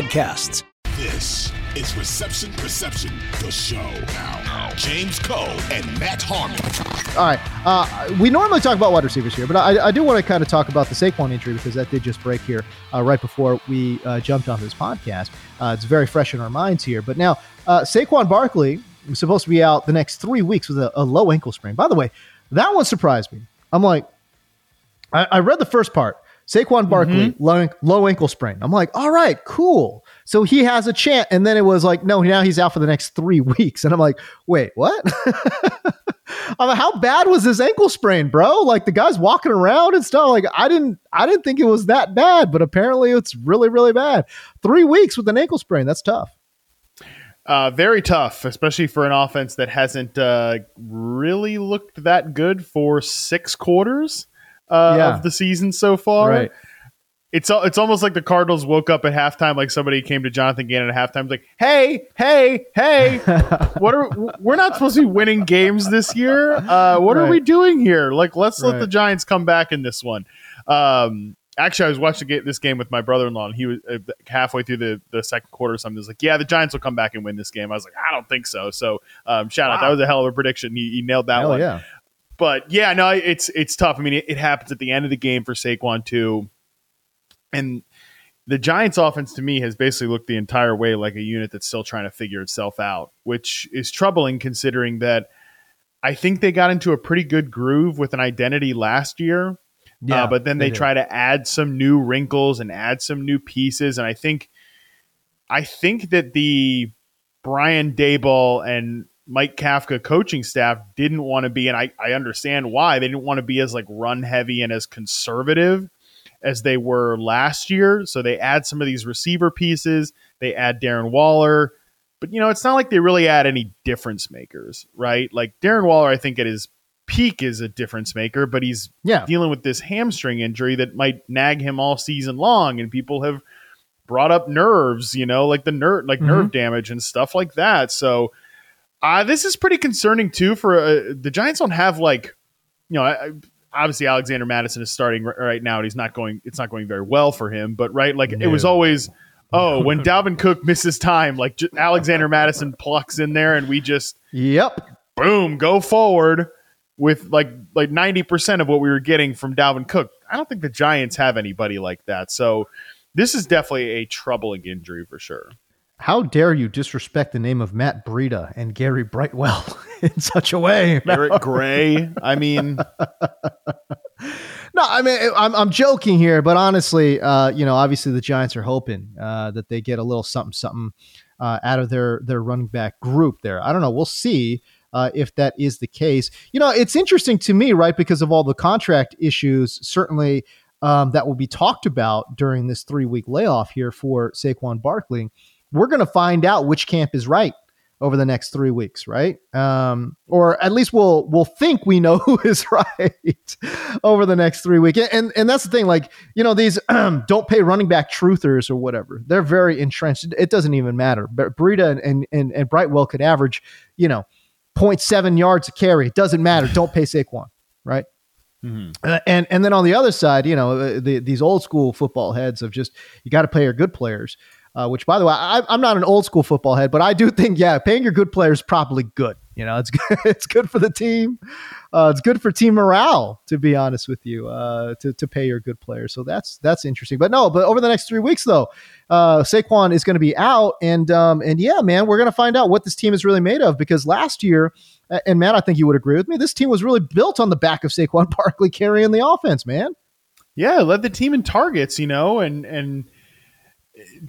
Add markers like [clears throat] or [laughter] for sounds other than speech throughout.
podcasts. This is Reception Perception, the show. Now, James Koh and Matt Harmon. All right. Uh, we normally talk about wide receivers here, but I, I do want to kind of talk about the Saquon injury because that did just break here uh, right before we uh, jumped on this podcast. Uh, it's very fresh in our minds here. But now, uh, Saquon Barkley was supposed to be out the next three weeks with a, a low ankle sprain. By the way, that one surprised me. I'm like, I, I read the first part. Saquon Barkley, mm-hmm. low, low ankle sprain. I'm like, all right, cool. So he has a chance. And then it was like, no, now he's out for the next three [laughs] weeks. And I'm like, wait, what? [laughs] I'm like, how bad was this ankle sprain, bro? Like the guy's walking around and stuff. Like I didn't, I didn't think it was that bad, but apparently it's really, really bad. Three weeks with an ankle sprain. That's tough. Uh, very tough, especially for an offense that hasn't uh, really looked that good for six quarters uh, yeah. of the season so far. Right. It's it's almost like the Cardinals woke up at halftime, like somebody came to Jonathan Gannon at halftime, like, "Hey, hey, hey, [laughs] what are we're not supposed to be winning games this year? Uh, what right. are we doing here? Like, let's right. let the Giants come back in this one." Um, actually, I was watching this game with my brother-in-law, and he was uh, halfway through the, the second quarter. Or something he was like, "Yeah, the Giants will come back and win this game." I was like, "I don't think so." So, um, shout wow. out, that was a hell of a prediction. He, he nailed that hell one. Yeah but yeah, no, it's it's tough. I mean, it, it, happens at the end of the game for Saquon too, and the Giants' offense to me has basically looked the entire way like a unit that's still trying to figure itself out, which is troubling considering that I think they got into a pretty good groove with an identity last year. Uh, yeah, uh, but then they, they try to add some new wrinkles and add some new pieces, and I think, I think that the Brian Daboll and Mike Kafka coaching staff didn't want to be, and I, I understand why they didn't want to be as like run heavy and as conservative as they were last year. So they add some of these receiver pieces. They add Darren Waller, but you know it's not like they really add any difference makers, right? Like Darren Waller, I think at his peak is a difference maker, but he's yeah. dealing with this hamstring injury that might nag him all season long, and people have brought up nerves, you know, like the nerve, like mm-hmm. nerve damage and stuff like that. So uh, this is pretty concerning too. For uh, the Giants don't have like, you know, I, obviously Alexander Mattison is starting r- right now, and he's not going. It's not going very well for him. But right, like no. it was always, [laughs] oh, when Dalvin Cook misses time, like j- Alexander Mattison plucks in there, and we just, yep, boom, go forward with like like ninety percent of what we were getting from Dalvin Cook. I don't think the Giants have anybody like that. So this is definitely a troubling injury for sure. How dare you disrespect the name of Matt Breida and Gary Brightwell [laughs] in such a way? Eric Gray. I mean, [laughs] no, I mean, I'm, I'm joking here, but honestly, uh, you know, obviously the Giants are hoping uh, that they get a little something, something uh, out of their their running back group there. I don't know. We'll see. Uh, if that is the case, you know, it's interesting to me, right? Because of all the contract issues, certainly um, that will be talked about during this three week layoff here for Saquon Barkley we're going to find out which camp is right over the next three weeks, right? Um, or at least we'll we'll think we know [laughs] who is right over the next three weeks. And and that's the thing, like you know, these [clears throat] don't pay running back truthers or whatever. They're very entrenched. It doesn't even matter. But Breida and and and Brightwell could average, you know, 0.7 yards a carry. It doesn't matter. Don't pay Saquon, right? Mm-hmm. Uh, and and then on the other side, you know, uh, the, these old school football heads of just you got to pay your good players. Uh, which, by the way, I, am not an old school football head, but I do think, yeah, paying your good players probably good. You know, it's [laughs] good, it's good for the team. Uh, it's good for team morale, to be honest with you, uh, to, to pay your good players. So that's that's interesting. But no, but over the next three weeks, though, uh, Saquon is going to be out, and um, and yeah, man, we're going to find out what this team is really made of because last year, and man, I think you would agree with me, this team was really built on the back of Saquon [laughs] Barkley carrying the offense, man. Yeah, led the team in targets, you know, and and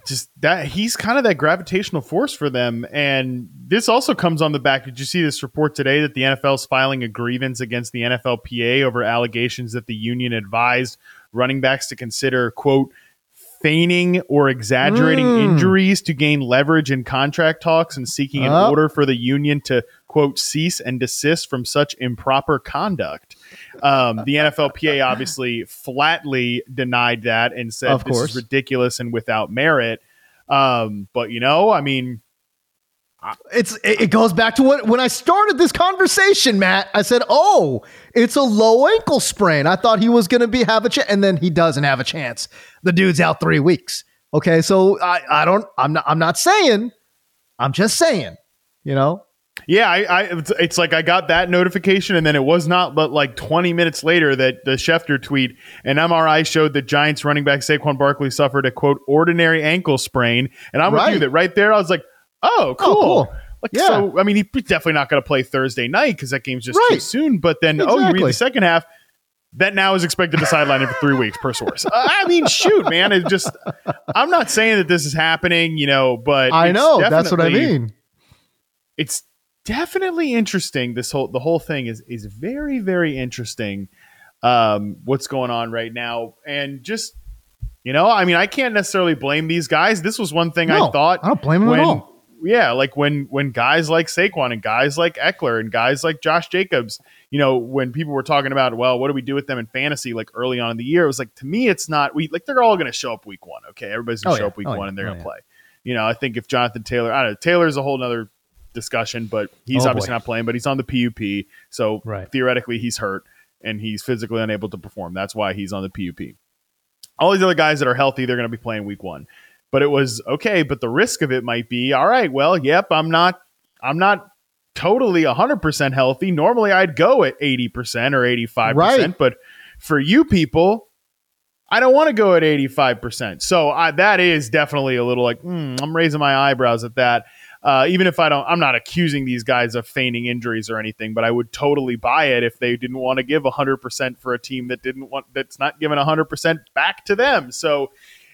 just that he's kind of that gravitational force for them. And this also comes on the back. Did you see this report today that the NFL is filing a grievance against the NFLPA over allegations that the union advised running backs to consider, quote, feigning or exaggerating Mm. injuries to gain leverage in contract talks and seeking an Oh. order for the union to quote cease and desist from such improper conduct. Um, the NFLPA [laughs] obviously flatly denied that and said Of this course. is ridiculous and without merit. Um, but you know, I mean, It's it goes back to what when I started this conversation, Matt. I said, "Oh, it's a low ankle sprain." I thought he was going to be have a chance, and then he doesn't have a chance. The dude's out three weeks. Okay, so I I don't I'm not I'm not saying, I'm just saying, you know. Yeah, I, I it's, it's like I got that notification, and then it was not, but like 20 minutes later, that the Schefter tweet, an MRI showed that Giants running back Saquon Barkley suffered a quote ordinary ankle sprain, and I'm with Right. you that right there, I was like, oh, cool. cool. Like, Yeah. so I mean, he's definitely not going to play Thursday night because that game's just too soon. But then, oh, you read the second half. That now is expected to sideline him for three weeks per source. I mean, shoot, man, it just. I'm not saying that this is happening, you know, but I know that's what I mean. it's definitely interesting this whole the whole thing is is very very interesting um what's going on right now and just you know i mean i can't necessarily blame these guys this was one thing No, i thought I don't blame him when at all. Yeah like when when guys like Saquon and guys like Ekeler and guys like Josh Jacobs you know when people were talking about well what do we do with them in fantasy like early on in the year it was like to me it's not we like they're all going to show up week 1 okay everybody's going Oh, to show yeah. up week Oh, 1 yeah. and they're Oh, going to play you know i think if Jonathan Taylor i don't know Taylor's a whole nother discussion but he's Oh, obviously boy. not playing but he's on the PUP so Right. theoretically he's hurt and he's physically unable to perform that's why he's on the PUP all these other guys that are healthy they're going to be playing week 1 but it was okay but the risk of it might be all right well yep i'm not i'm not totally 100% healthy. Normally i'd go at 80% or 85% Right. but for you people i don't want to go at 85% so I, that is definitely a little like hmm, i'm raising my eyebrows at that. Uh, even if i don't i'm not accusing these guys of feigning injuries or anything but i would totally buy it if they didn't want to give 100% for a team that didn't want that's not giving 100% back to them. So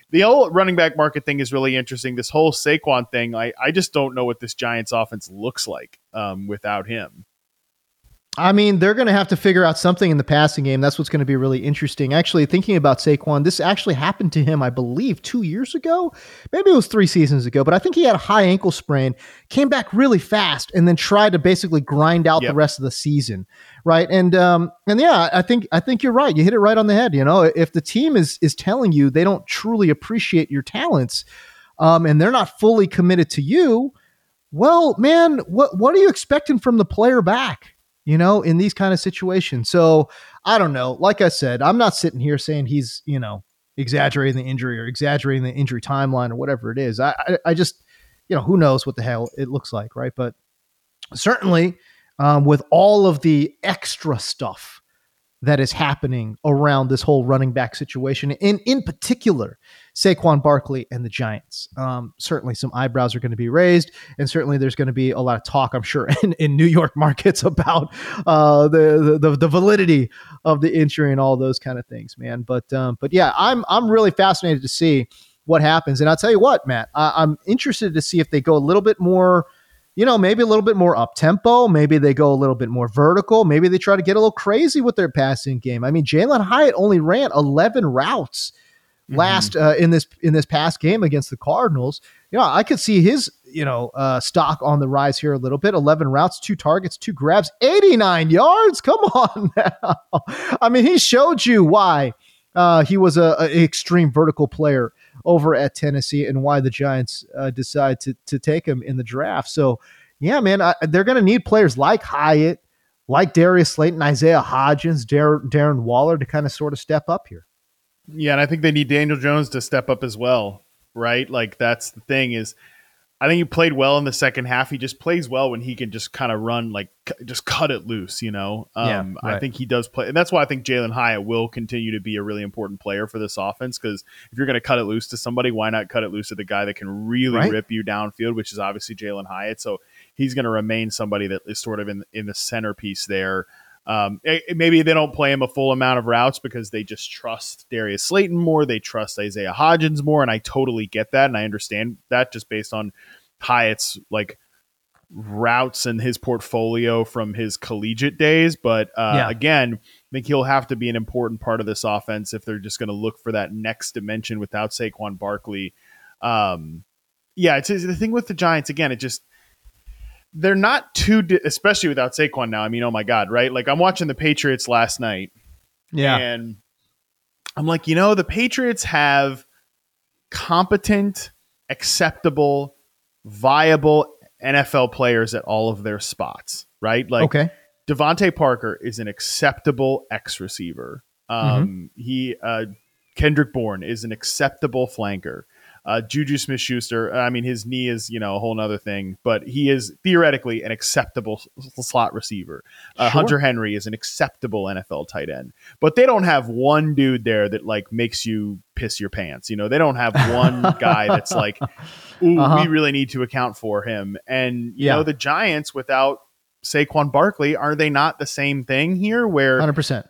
the whole running back market thing is really interesting. This whole Saquon thing, I, I just don't know what this Giants offense looks like um, without him. I mean, they're going to have to figure out something in the passing game. That's what's going to be really interesting. Actually, thinking about Saquon, this actually happened to him, I believe, two years ago. Maybe it was three seasons ago, but I think he had a high ankle sprain, came back really fast, and then tried to basically grind out Yep. the rest of the season. Right. And um, and yeah, I think I think you're right. You hit it right on the head. You know, if the team is is telling you they don't truly appreciate your talents, um, and they're not fully committed to you, well, man, what what are you expecting from the player back? You know, in these kind of situations. So I don't know. Like I said, I'm not sitting here saying he's you know exaggerating the injury or exaggerating the injury timeline or whatever it is. I I, I just you know who knows what the hell it looks like, right? But certainly um, with all of the extra stuff that is happening around this whole running back situation, and in particular, Saquon Barkley and the Giants. Um, certainly, some eyebrows are going to be raised, and certainly there's going to be a lot of talk, I'm sure, [laughs] in, in New York markets about uh, the, the the validity of the injury and all those kind of things, man. But um, but yeah, I'm I'm really fascinated to see what happens, and I'll tell you what, Matt, I, I'm interested to see if they go a little bit more you know, maybe a little bit more up tempo. Maybe they go a little bit more vertical. Maybe they try to get a little crazy with their passing game. I mean, Jalin Hyatt only ran 11 routes last uh, in this in this past game against the Cardinals. You know, I could see his you know uh, stock on the rise here a little bit. 11 routes, two targets, two grabs, 89 yards. Come [laughs] on now. I mean, he showed you why uh, he was a, a extreme vertical player over at Tennessee and why the Giants uh, decide to to take him in the draft. So, yeah, man, I, they're going to need players like Hyatt, like Darius Slayton, Isaiah Hodgins, Dar- Darren Waller to kind of sort of step up here. Yeah, and I think they need Daniel Jones to step up as well, right? Like that's the thing is I think he played well in the second half. He just plays well when he can just kind of run like just cut it loose, you know. Yeah, Um, I think he does play, and that's why I think Jalin Hyatt will continue to be a really important player for this offense. Because if you're going to cut it loose to somebody, why not cut it loose to the guy that can really Right. rip you downfield, which is obviously Jalin Hyatt. So he's going to remain somebody that is sort of in in the centerpiece there. Um, eh, maybe they don't play him a full amount of routes because they just trust Darius Slayton more. They trust Isaiah Hodgins more, and I totally get that, and I understand that just based on Hyatt's like routes and his portfolio from his collegiate days. But uh, Yeah. again, I think he'll have to be an important part of this offense if they're just going to look for that next dimension without Saquon Barkley. Um, yeah, it's the thing with the Giants again. It just they're not too, di- especially without Saquon now. I mean, oh my god, right? Like I'm watching the Patriots last night, Yeah. and I'm like, you know, the Patriots have competent, acceptable, viable NFL players at all of their spots, right? Like okay. DeVante Parker is an acceptable X receiver. Um, He uh, Kendrick Bourne is an acceptable flanker. Uh, Juju Smith Schuster, I mean, his knee is, you know, a whole nother thing, but he is theoretically an acceptable slot receiver. Uh, Sure. Hunter Henry is an acceptable NFL tight end, but they don't have one dude there that like makes you piss your pants. You know, they don't have one [laughs] guy that's like, ooh, Uh-huh. we really need to account for him. And, you Yeah. know, the Giants without Saquon Barkley, are they not the same thing here? Where 100%.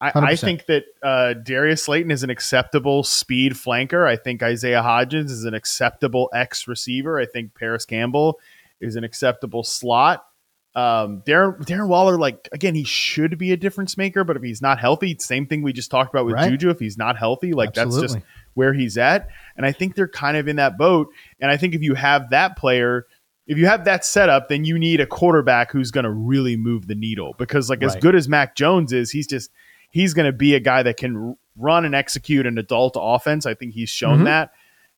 I, I think that uh, Darius Slayton is an acceptable speed flanker. I think Isaiah Hodgins is an acceptable X receiver. I think Parris Campbell is an acceptable slot. Um, Darren Darren Waller, like again, he should be a difference maker, but if he's not healthy, same thing we just talked about with Right. Juju. If he's not healthy, like that's just where he's at. And I think they're kind of in that boat. And I think if you have that player, if you have that setup, then you need a quarterback who's going to really move the needle. Because like as good as Mac Jones is, he's just he's going to be a guy that can run and execute an adult offense. I think he's shown Mhm. that.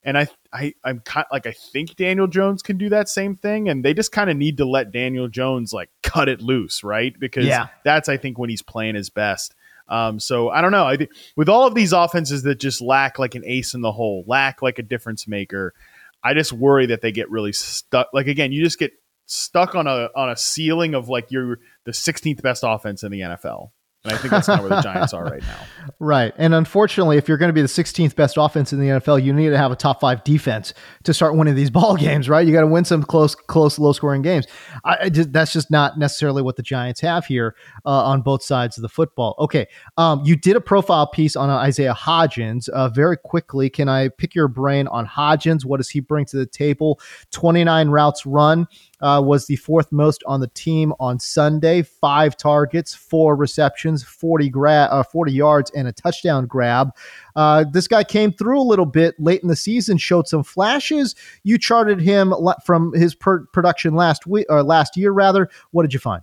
And I, I, I'm kind like I think Daniel Jones can do that same thing, and they just kind of need to let Daniel Jones like cut it loose, right? Because Yeah. that's I think when he's playing his best. Um, so I don't know. I think with all of these offenses that just lack like an ace in the hole, lack like a difference maker, I just worry that they get really stuck. Like again, you just get stuck on a on a ceiling of like you're the 16th best offense in the NFL, and I think that's not where the Giants are right now. [laughs] Right. And unfortunately, if you're going to be the 16th best offense in the NFL, you need to have a top five defense to start winning these [laughs] ball games, right? You got to win some close, close, low scoring games. I, I just, that's just not necessarily what the Giants have here uh, on both sides of the football. Okay. Um, you did a profile piece on uh, Isaiah Hodgins. Uh, very quickly, can I pick your brain on Hodgins? What does he bring to the table? 29 routes run. Uh, was the fourth most on the team on Sunday. Five targets, four receptions, 40 gra- uh, 40 yards, and a touchdown grab. Uh, this guy came through a little bit late in the season, showed some flashes. You charted him from his per- production last week or last year, rather. What did you find?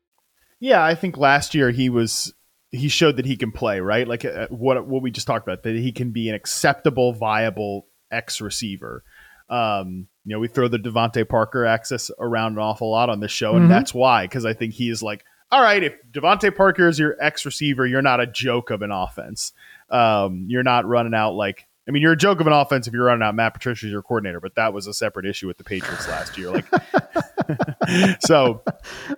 Yeah, I think last year he was he showed that he can play right, like uh, what what we just talked about that he can be an acceptable, viable X receiver. Um, you know, we throw the DeVante Parker access around an awful lot on this show, and Mhm. that's why because I think he is like, all right, if DeVante Parker is your X receiver, you're not a joke of an offense. Um, you're not running out like. I mean, you're a joke of an offense if you're running out Matt Patricia as your coordinator, but that was a separate issue with the Patriots last year. Like, [laughs] [laughs] so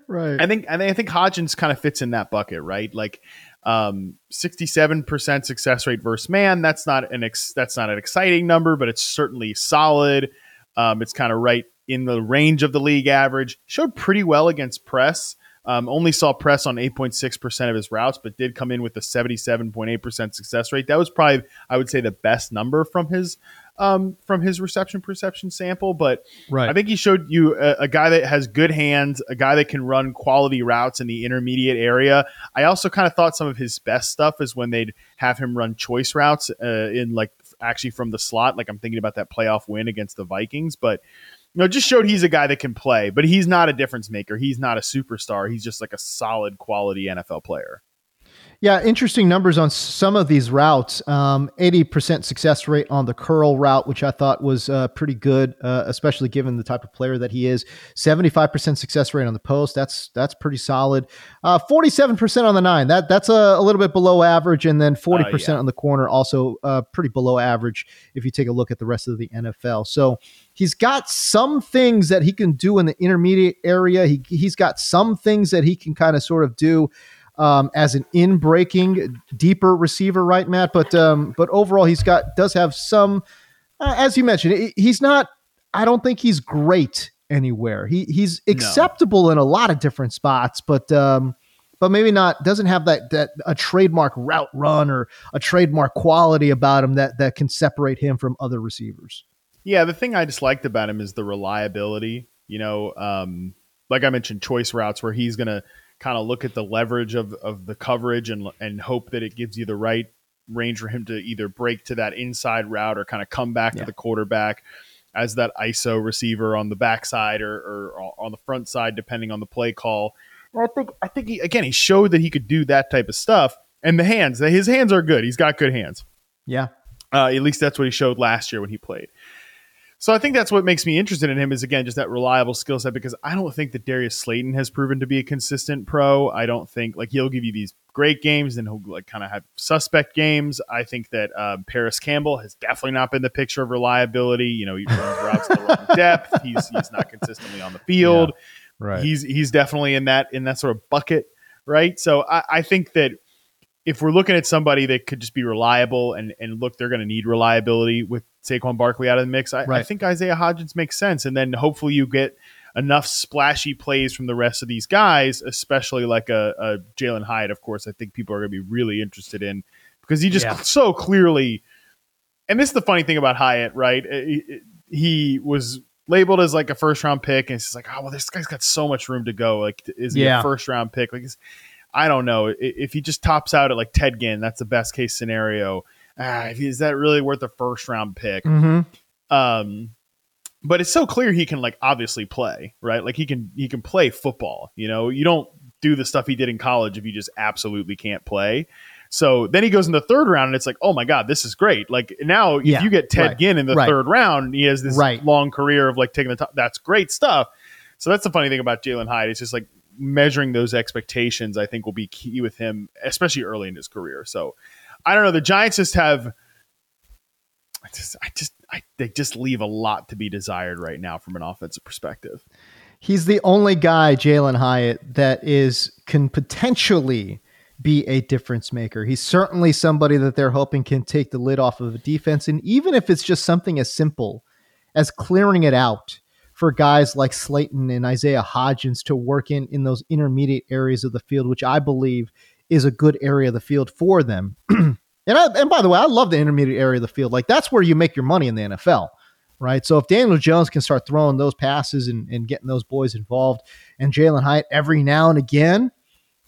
Right. I think I think I think Hodgins kind of fits in that bucket, right? Like um 67% success rate versus man. That's not an ex, that's not an exciting number, but it's certainly solid. Um, it's kind of right in the range of the league average. Showed pretty well against press. Um, only saw press on 8.6% of his routes, but did come in with a 77.8% success rate. That was probably, I would say, the best number from his um, from his reception perception sample. But right. I think he showed you a, a guy that has good hands, a guy that can run quality routes in the intermediate area. I also kind of thought some of his best stuff is when they'd have him run choice routes uh, in like actually from the slot. Like I'm thinking about that playoff win against the Vikings, but you know, just showed he's a guy that can play, but he's not a difference maker. He's not a superstar. He's just like a solid quality NFL player. Yeah, interesting numbers on some of these routes. Um, 80% success rate on the curl route, which I thought was uh, pretty good, uh, especially given the type of player that he is. 75% success rate on the post. That's that's pretty solid. Uh, 47% on the nine. That that's a, a little bit below average, and then 40% yeah. on the corner, also uh, pretty below average if you take a look at the rest of the NFL. So he's got some things that he can do in the intermediate area. He he's got some things that he can kind of sort of do um, as an in breaking deeper receiver, right, Matt? But um, but overall, he's got does have some, uh, as you mentioned, he's not. I don't think he's great anywhere. He he's acceptable no. in a lot of different spots, but um, but maybe not doesn't have that that a trademark route run or a trademark quality about him that that can separate him from other receivers. Yeah, the thing I just liked about him is the reliability. You know, um, like I mentioned, choice routes where he's going to kind of look at the leverage of of the coverage and and hope that it gives you the right range for him to either break to that inside route or kind of come back yeah. to the quarterback as that ISO receiver on the backside or, or on the front side, depending on the play call. And I think I think he, again he showed that he could do that type of stuff. And the hands, his hands are good. He's got good hands. Yeah. Uh, at least that's what he showed last year when he played. So I think that's what makes me interested in him is again just that reliable skill set because I don't think that Darius Slayton has proven to be a consistent pro. I don't think like he'll give you these great games and he'll like kind of have suspect games. I think that um, Parris Campbell has definitely not been the picture of reliability. You know, he runs routes to the wrong [laughs] depth. He's he's not consistently on the field. Yeah. Right. He's he's definitely in that in that sort of bucket, right? So I, I think that if we're looking at somebody that could just be reliable and and look, they're going to need reliability with Saquon Barkley out of the mix. I, right. I, think Isaiah Hodgins makes sense, and then hopefully you get enough splashy plays from the rest of these guys, especially like a, a Jalin Hyatt. Of course, I think people are going to be really interested in because he just yeah. so clearly. And this is the funny thing about Hyatt, right? He was labeled as like a first round pick, and it's like, oh well, this guy's got so much room to go. Like, is he yeah. a first round pick? Like, I don't know. If he just tops out at like Ted Ginn, that's the best case scenario. Ah, is that really worth a first round pick? Mm-hmm. Um, but it's so clear he can like obviously play, right? Like he can he can play football. You know, you don't do the stuff he did in college if you just absolutely can't play. So then he goes in the third round, and it's like, oh my god, this is great. Like now, if yeah, you get Ted right, Ginn in the right. third round, he has this right. long career of like taking the top. That's great stuff. So that's the funny thing about Jalin Hyatt. It's just like measuring those expectations. I think will be key with him, especially early in his career. So I don't know. The Giants just have. I just, I just, I, they just leave a lot to be desired right now from an offensive perspective. He's the only guy, Jalin Hyatt, that is can potentially be a difference maker. He's certainly somebody that they're hoping can take the lid off of a defense. And even if it's just something as simple as clearing it out for guys like Slayton and Isaiah Hodgins to work in in those intermediate areas of the field, which I believe is a good area of the field for them. [clears throat] and I, and by the way, I love the intermediate area of the field. Like that's where you make your money in the NFL, right? So if Daniel Jones can start throwing those passes and, and getting those boys involved, and Jalin Hyatt every now and again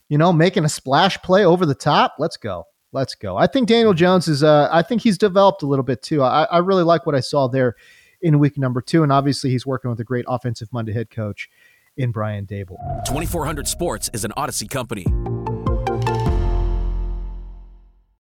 you know, making a splash play over the top. Let's go. Let's go. I think Daniel Jones is, uh, I think he's developed a little bit too. I, I really like what I saw there in week number two. And obviously, he's working with a great offensive Monday head coach in Brian Daboll. 2400 Sports is an Audacy company.